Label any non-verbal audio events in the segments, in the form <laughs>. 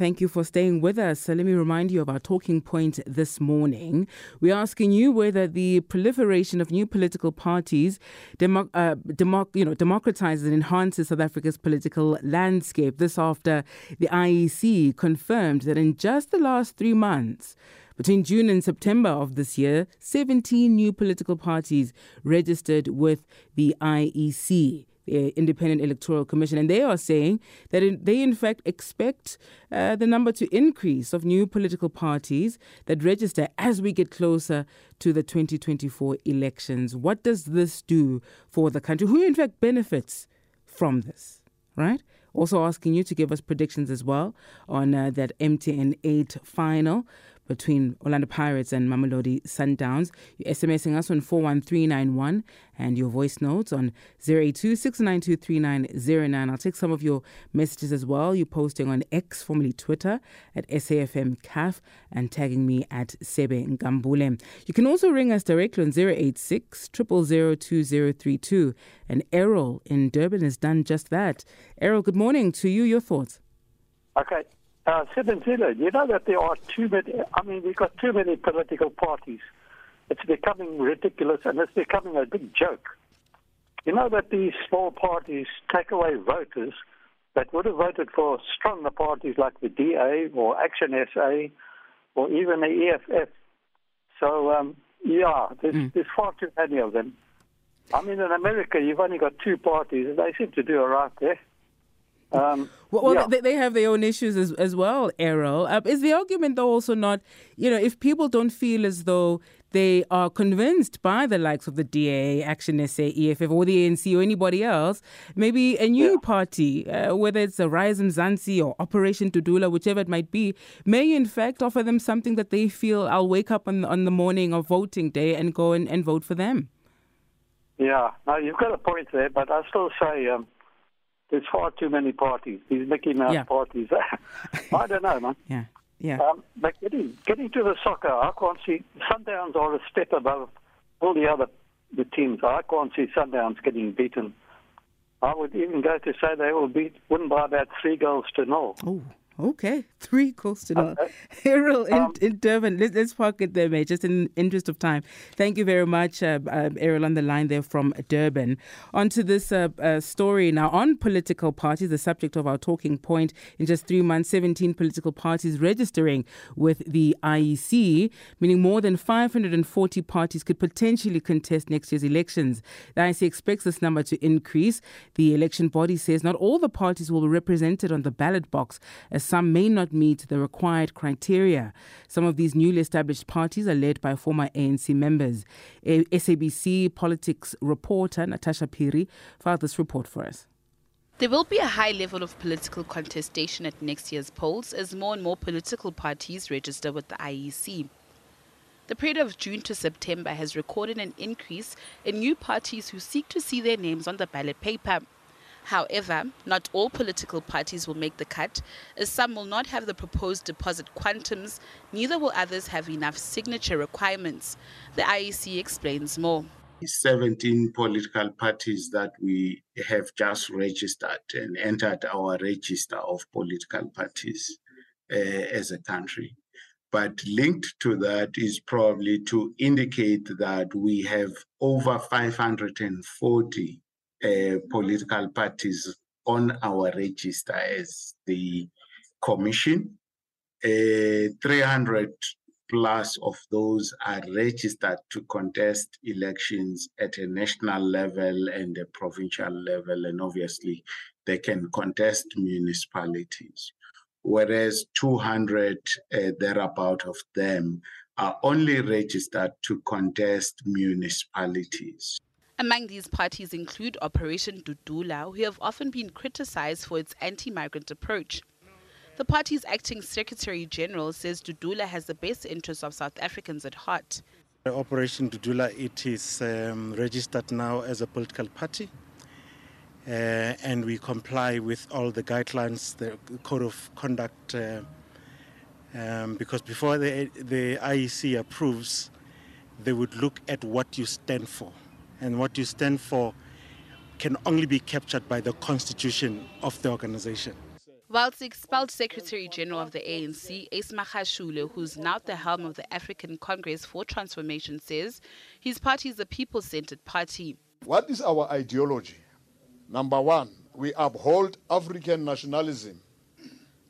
Thank you for staying with us. So let me remind you of our talking point this morning. We're asking you whether the proliferation of new political parties uh, you know, democratizes and enhances South Africa's political landscape. This after the IEC confirmed that in just the last three months, between June and September of this year, 17 new political parties registered with the IEC Independent Electoral Commission, and they are saying that in, they, in fact, expect uh, the number to increase of new political parties that register as we get closer to the 2024 elections. What does this do for the country? Who, in fact, benefits from this, right? Also asking you to give us predictions as well on uh, that MTN 8 final between Orlando Pirates and Mamelodi Sundowns. You're SMSing us on 41391 and your voice notes on 082 I'll take some of your messages as well. You're posting on X, formerly Twitter, at SAFM CAF and tagging me at Sebe Nkambule. You can also ring us directly on 086 2032. And Errol in Durban has done just that. Errol, good morning to you. Your thoughts? Okay. Uh, Zilla, you know that there are too many, I mean, we've got too many political parties. It's becoming ridiculous and it's becoming a big joke. You know that these small parties take away voters that would have voted for stronger parties like the DA or Action SA or even the EFF. So, um, yeah, there's, mm. there's far too many of them. I mean, in America, you've only got two parties, and they seem to do all right there. Um, well, yeah. they, they, have their own issues as, as well, Errol. Uh, is the argument, though, also not, you know, if people don't feel as though they are convinced by the likes of the DA, Action SA, EFF, or the ANC, or anybody else, maybe a new yeah. party, uh, whether it's a Rise Mzansi or Operation Dudula, whichever it might be, may in fact offer them something that they feel I'll wake up on, on the morning of voting day and go and, and vote for them. Yeah, now you've got a point there, but I still say. Um, there's far too many parties. These Mickey Mouse yeah. parties. <laughs> I don't know, man. Yeah, yeah. Um, but getting getting to the soccer, I can't see Sundowns are a step above all the other the teams. I can't see Sundowns getting beaten. I would even go to say they will beat, win by about three goals to nil. Oh. Okay, three coastal. Okay. Errol in, um, in Durban. Let's, let's park it there, mate, just in interest of time. Thank you very much, uh, uh, Errol, on the line there from Durban. On to this uh, uh, story now on political parties, the subject of our talking point. In just three months, 17 political parties registering with the IEC, meaning more than 540 parties could potentially contest next year's elections. The IEC expects this number to increase. The election body says not all the parties will be represented on the ballot box, as some may not meet the required criteria. Some of these newly established parties are led by former ANC members. A SABC politics reporter Natasha Phiri filed this report for us. There will be a high level of political contestation at next year's polls as more and more political parties register with the IEC. The period of June to September has recorded an increase in new parties who seek to see their names on the ballot paper. However, not all political parties will make the cut, as some will not have the proposed deposit quantums, neither will others have enough signature requirements. The IEC explains more. 17 political parties that we have just registered and entered our register of political parties uh, as a country. But linked to that is probably to indicate that we have over 540 uh, political parties on our register as the commission. Uh, 300 plus of those are registered to contest elections at a national level and a provincial level, and obviously they can contest municipalities. Whereas 200 uh, thereabout of them are only registered to contest municipalities. Among these parties include Operation Dudula, who have often been criticized for its anti migrant approach. The party's acting secretary general says Dudula has the best interests of South Africans at heart. Operation Dudula, it is um, registered now as a political party. Uh, and we comply with all the guidelines, the code of conduct, uh, um, because before the, the IEC approves, they would look at what you stand for and what you stand for can only be captured by the constitution of the organization. Whilst the expelled Secretary General of the ANC, Ace Magashule, who's now at the helm of the African Congress for Transformation, says his party is a people centered party. What is our ideology? Number one, we uphold African nationalism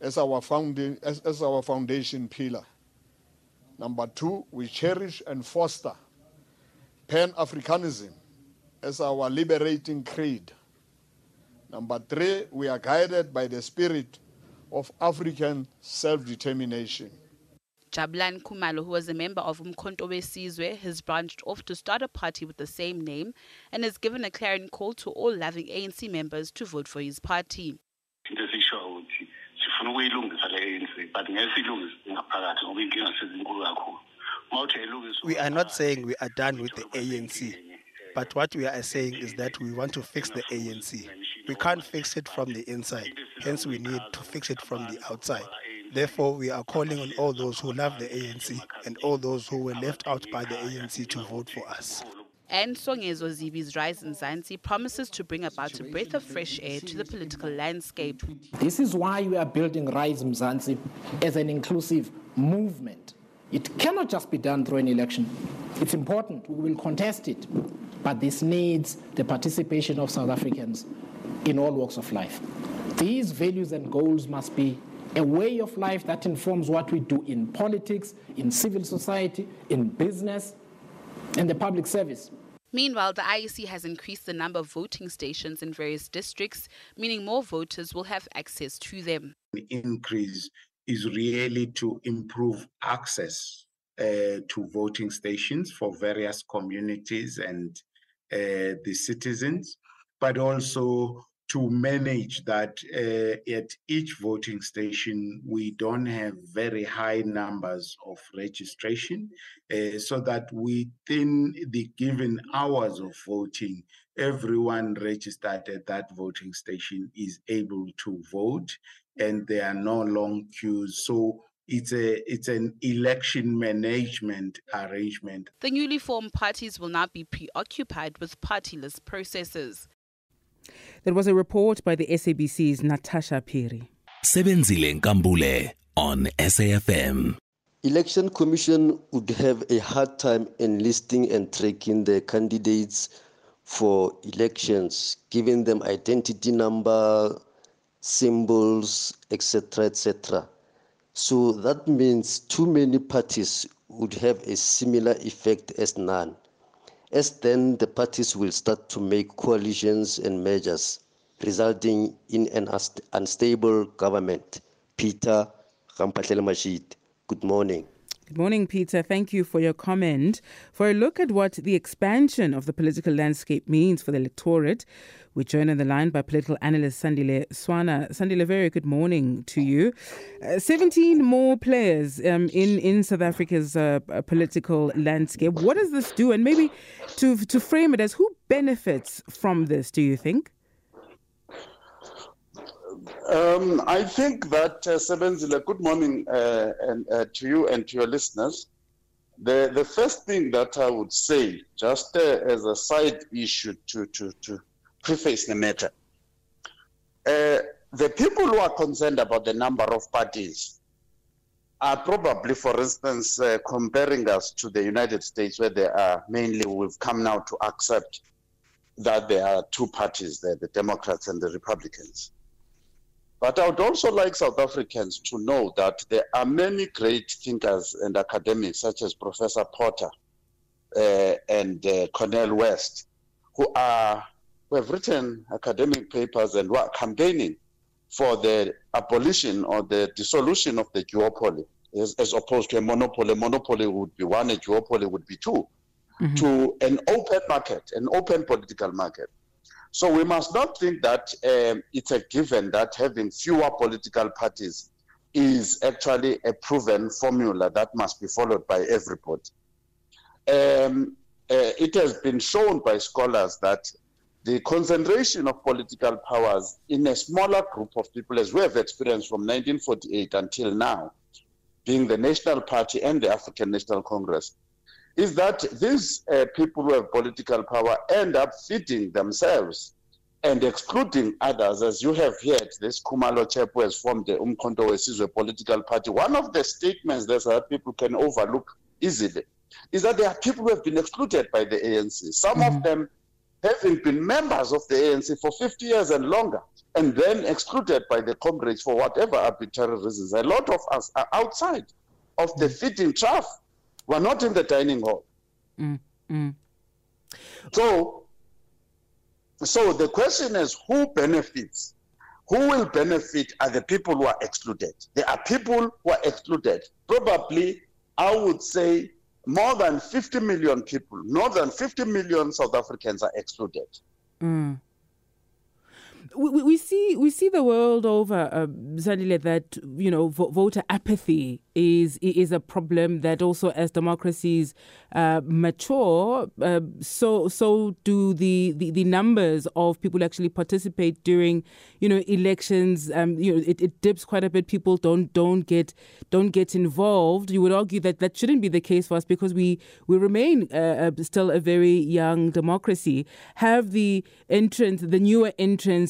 as our, founda- as, as our foundation pillar. Number two, we cherish and foster Pan Africanism as our liberating creed. Number three, we are guided by the spirit of African self determination. Jabulani Kumalo, who was a member of Umkhonto Sizwe, has branched off to start a party with the same name and has given a clarion call to all loving ANC members to vote for his party. We are not saying we are done with the ANC, but what we are saying is that we want to fix the ANC. We can't fix it from the inside, hence, we need to fix it from the outside. Therefore, we are calling on all those who love the ANC and all those who were left out by the ANC to vote for us. And Songezo Zibi's Rise Mzansi promises to bring about a breath of fresh air to the political landscape. This is why we are building Rise Mzansi as an inclusive movement. It cannot just be done through an election. It's important, we will contest it, but this needs the participation of South Africans in all walks of life. These values and goals must be a way of life that informs what we do in politics, in civil society, in business, and the public service. Meanwhile, the IEC has increased the number of voting stations in various districts, meaning more voters will have access to them. The increase is really to improve access uh, to voting stations for various communities and uh, the citizens, but also to manage that uh, at each voting station we don't have very high numbers of registration uh, so that within the given hours of voting everyone registered at that voting station is able to vote and there are no long queues. So it's a it's an election management arrangement. The newly formed parties will not be preoccupied with partyless processes. There was a report by the SABC's Natasha Phiri. Sebenzile Nkambule on SAFM. Election Commission would have a hard time enlisting and tracking the candidates for elections, giving them identity number, symbols, etc., etc. So that means too many parties would have a similar effect as none as then the parties will start to make coalitions and measures, resulting in an unstable government. Peter Rampatlele Mashid, good morning. Good morning, Peter. Thank you for your comment. For a look at what the expansion of the political landscape means for the electorate, we're joined on the line by political analyst Sandile Swana. Sandile, very good morning to you. Uh, 17 more players um, in, in South Africa's uh, political landscape. What does this do? And maybe to, to frame it as who benefits from this, do you think? Um, I think that, uh, Sebenzile, good morning uh, and, uh, to you and to your listeners. The, the first thing that I would say, just uh, as a side issue to, to, to preface the matter. Uh, the people who are concerned about the number of parties are probably, for instance, uh, comparing us to the United States, where there are mainly, we've come now to accept that there are two parties there, the Democrats and the Republicans. But I would also like South Africans to know that there are many great thinkers and academics, such as Professor Porter uh, and uh, Cornel West, who are who have written academic papers and were campaigning for the abolition or the dissolution of the duopoly, as, as opposed to a monopoly. A monopoly would be one, a duopoly would be 2 mm-hmm. to an open market, an open political market. So we must not think that um, it's a given that having fewer political parties is actually a proven formula that must be followed by everybody. Um, uh, it has been shown by scholars that the concentration of political powers in a smaller group of people, as we have experienced from 1948 until now, being the National Party and the African National Congress, is that these uh, people who have political power end up feeding themselves and excluding others, as you have heard, this Kumalo chap who has formed the Umkhonto Wesizwe political party, one of the statements that people can overlook easily is that there are people who have been excluded by the ANC. Some mm-hmm. of them having been members of the ANC for 50 years and longer, and then excluded by the comrades for whatever arbitrary reasons. A lot of us are outside of the mm. feeding trough. We're not in the dining hall. Mm-hmm. So, so the question is who benefits? Who will benefit are the people who are excluded. There are people who are excluded. Probably, I would say, more than 50 million people, more than 50 million South Africans are excluded. Mm we, we see we see the world over, uh, Sandile, that you know voter apathy is is a problem that also as democracies uh, mature, uh, so so do the, the, the numbers of people actually participate during you know elections. Um, you know it, it dips quite a bit. People don't don't get don't get involved. You would argue that that shouldn't be the case for us because we we remain uh, uh still a very young democracy. Have the entrance, the newer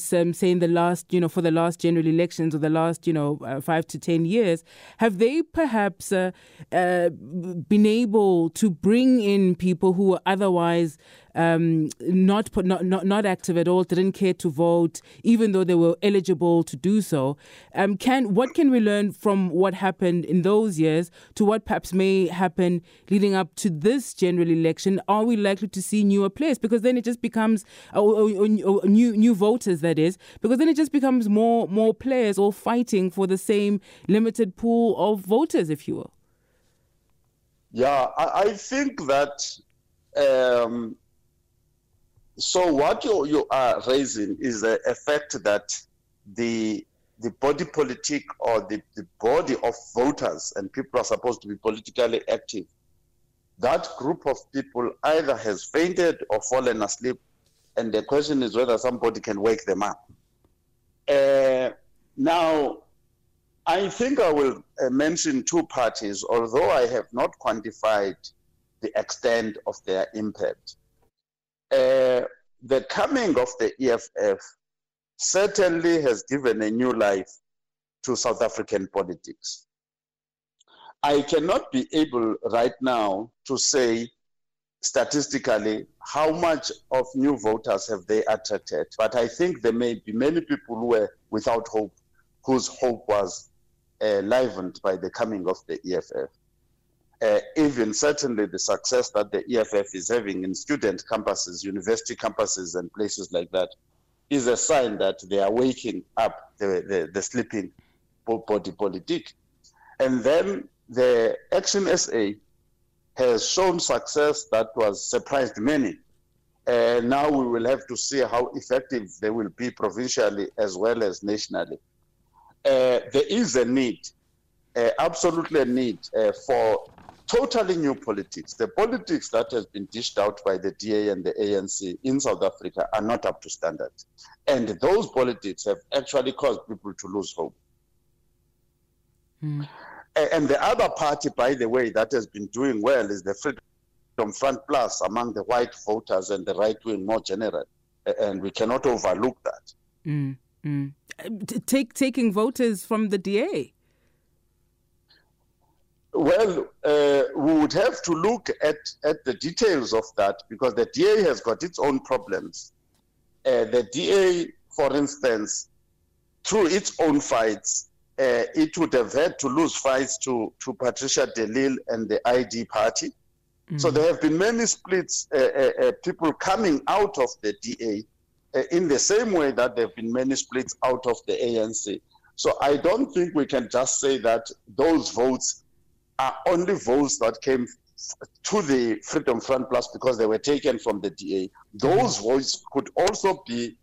entrants, um, say in the last you know for the last general elections or the last you know uh, five to ten years, have they perhaps uh, uh, been able to bring in people who were otherwise um, not, not not not active at all, didn't care to vote, even though they were eligible to do so. Um, can what can we learn from what happened in those years to what perhaps may happen leading up to this general election? Are we likely to see newer players? Because then it just becomes uh, new new voters. That is because then it just becomes more more players all fighting for the same limited pool of voters, if you will. Yeah, I, I think that um, so what you, you are raising is the effect that the the body politic or the, the body of voters and people are supposed to be politically active that group of people either has fainted or fallen asleep. And the question is whether somebody can wake them up. Uh, now i think i will uh, mention two parties although i have not quantified the extent of their impact uh, the coming of the EFF certainly has given a new life to South African politics. I cannot be able right now to say statistically how much of new voters have they attracted, but I think there may be many people who were without hope, whose hope was uh, livened by the coming of the EFF uh, even certainly the success that the EFF is having in student campuses, university campuses, and places like that is a sign that they are waking up the, the, the sleeping body politic. And then the Action SA has shown success that was surprised many. And now we will have to see how effective they will be provincially as well as nationally. Uh, there is a need, uh, absolutely a need uh, for totally new politics. The politics that has been dished out by the DA and the ANC in South Africa are not up to standard. And those politics have actually caused people to lose hope. Mm. And the other party, by the way, that has been doing well is the Freedom Front Plus among the white voters and the right wing more general. And we cannot overlook that. Mm. Mm. Take, taking voters from the DA. Well, uh, we would have to look at, at the details of that because the DA has got its own problems. Uh, the DA, for instance, through its own fights, uh, it would have had to lose fights to, to Patricia de Lille and the ID party. Mm-hmm. So there have been many splits, uh, uh, uh, people coming out of the DA in the same way that there have been many splits out of the ANC. So I don't think we can just say that those votes are only votes that came to the Freedom Front Plus because they were taken from the DA. Those mm-hmm. votes could also be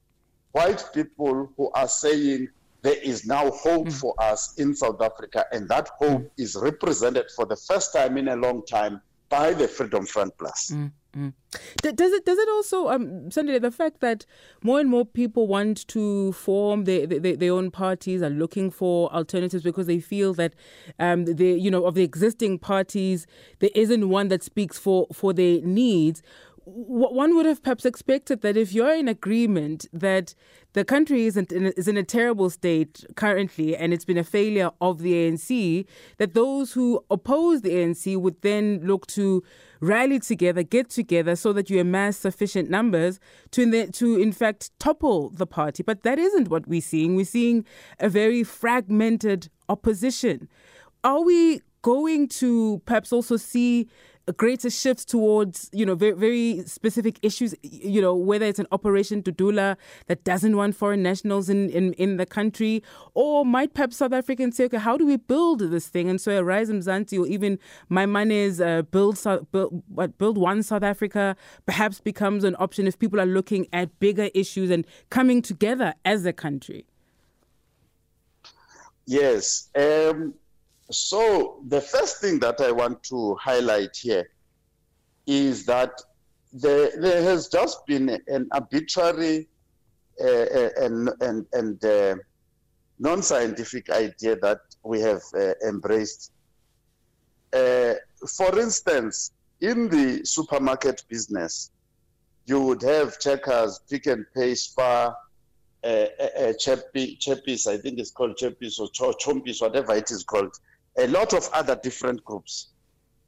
white people who are saying there is now hope mm. for us in South Africa, and that hope mm. is represented for the first time in a long time by the Freedom Front Plus. Mm. Mm. Does it does it also um Sunday the fact that more and more people want to form their, their, their own parties are looking for alternatives because they feel that um the you know of the existing parties there isn't one that speaks for for their needs one would have perhaps expected that if you're in agreement that the country isn't in is in a terrible state currently and it's been a failure of the ANC, that those who oppose the ANC would then look to rally together, get together, so that you amass sufficient numbers to in, the, to in fact topple the party. But that isn't what we're seeing. We're seeing a very fragmented opposition. Are we going to perhaps also see greater shifts towards, you know, very, very specific issues, you know, whether it's an Operation to Dudula that doesn't want foreign nationals in, in, in the country, or might perhaps South Africans say, okay, how do we build this thing? And so a Rise Mzansi or even my Maimane's uh, build, build, build One South Africa perhaps becomes an option if people are looking at bigger issues and coming together as a country. Yes. Um, so the first thing that I want to highlight here is that there, there has just been an arbitrary uh, uh, and, and, and uh, non-scientific idea that we have uh, embraced. Uh, for instance, in the supermarket business, you would have checkers, Pick n Pay, Spar, uh, uh, Chappies, I think it's called Chappies or Chompis, whatever it is called a lot of other different groups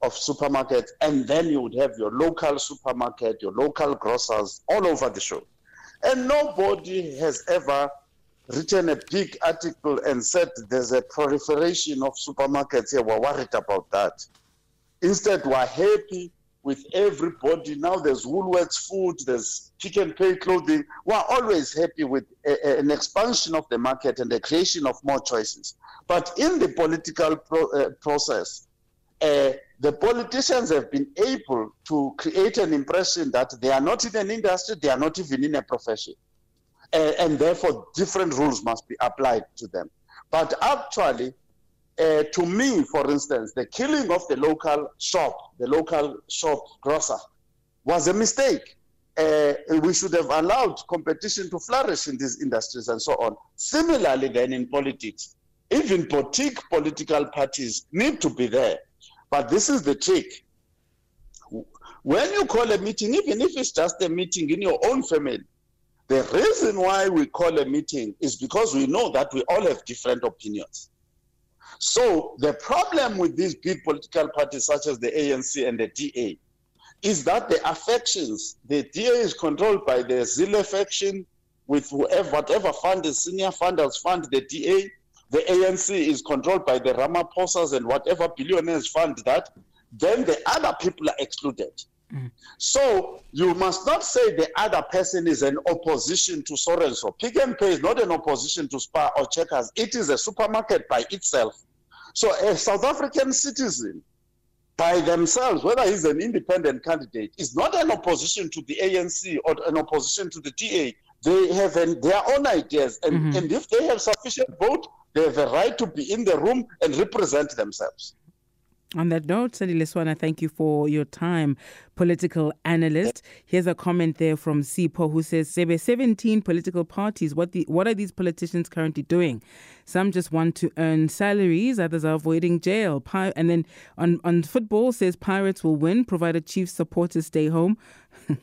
of supermarkets, and then you would have your local supermarket, your local grocers all over the show. And nobody has ever written a big article and said there's a proliferation of supermarkets here. We're worried about that. Instead, we're happy with everybody. Now there's Woolworths food, there's Pick n Pay clothing. We're always happy with a, a, an expansion of the market and the creation of more choices. But in the political pro, uh, process, uh, the politicians have been able to create an impression that they are not in an industry, they are not even in a profession. Uh, and therefore, different rules must be applied to them. But actually, uh, to me, for instance, the killing of the local shop, the local shop grocer, was a mistake. Uh, we should have allowed competition to flourish in these industries and so on. Similarly, then in politics, even boutique political parties need to be there. But this is the trick. When you call a meeting, even if it's just a meeting in your own family, the reason why we call a meeting is because we know that we all have different opinions. So the problem with these big political parties such as the ANC and the DA is that the affections, the DA is controlled by the Zille faction with whoever, whatever fund the senior funders fund the DA the ANC is controlled by the Ramaphosas and whatever billionaires fund that, then the other people are excluded. Mm. So you must not say the other person is an opposition to Sorenso. Pick n Pay is not an opposition to Spar or Checkers. It is a supermarket by itself. So a South African citizen by themselves, whether he's an independent candidate, is not an opposition to the ANC or an opposition to the DA. They have an, their own ideas. And, mm-hmm. and if they have sufficient vote, they have a right to be in the room and represent themselves. On that note, Sandile Swana, thank you for your time, political analyst. Here's a comment there from Sipo who says, Sebe, 17 political parties. What, the, what are these politicians currently doing? Some just want to earn salaries, others are avoiding jail. and then on, on football says Pirates will win provided Chiefs supporters stay home <laughs>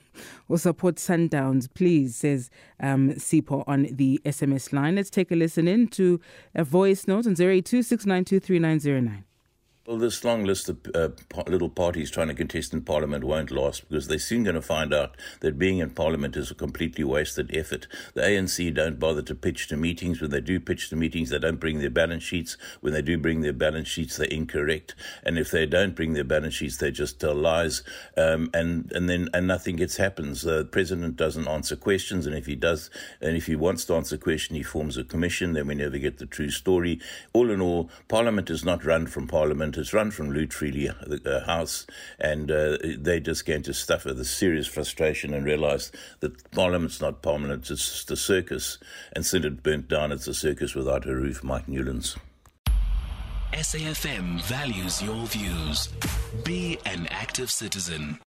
or support Sundowns, please, says um, Sipo on the SMS line. Let's take a listen in to a voice note on 082 well, this long list of uh, little parties trying to contest in Parliament won't last because they're soon going to find out that being in Parliament is a completely wasted effort. The ANC don't bother to pitch to meetings. When they do pitch to meetings, they don't bring their balance sheets. When they do bring their balance sheets, they're incorrect. And if they don't bring their balance sheets, they just tell lies. Um, and and then and nothing gets happens. The president doesn't answer questions, and if he does, and if he wants to answer a question, he forms a commission. Then we never get the true story. All in all, Parliament is not run from Parliament it's run from uh, House, and uh, they're just going to suffer the serious frustration and realise that Parliament's not Parliament, it's just a circus. And since it burnt down, it's a circus without a roof. Mike Newlands. SAFM values your views. Be an active citizen.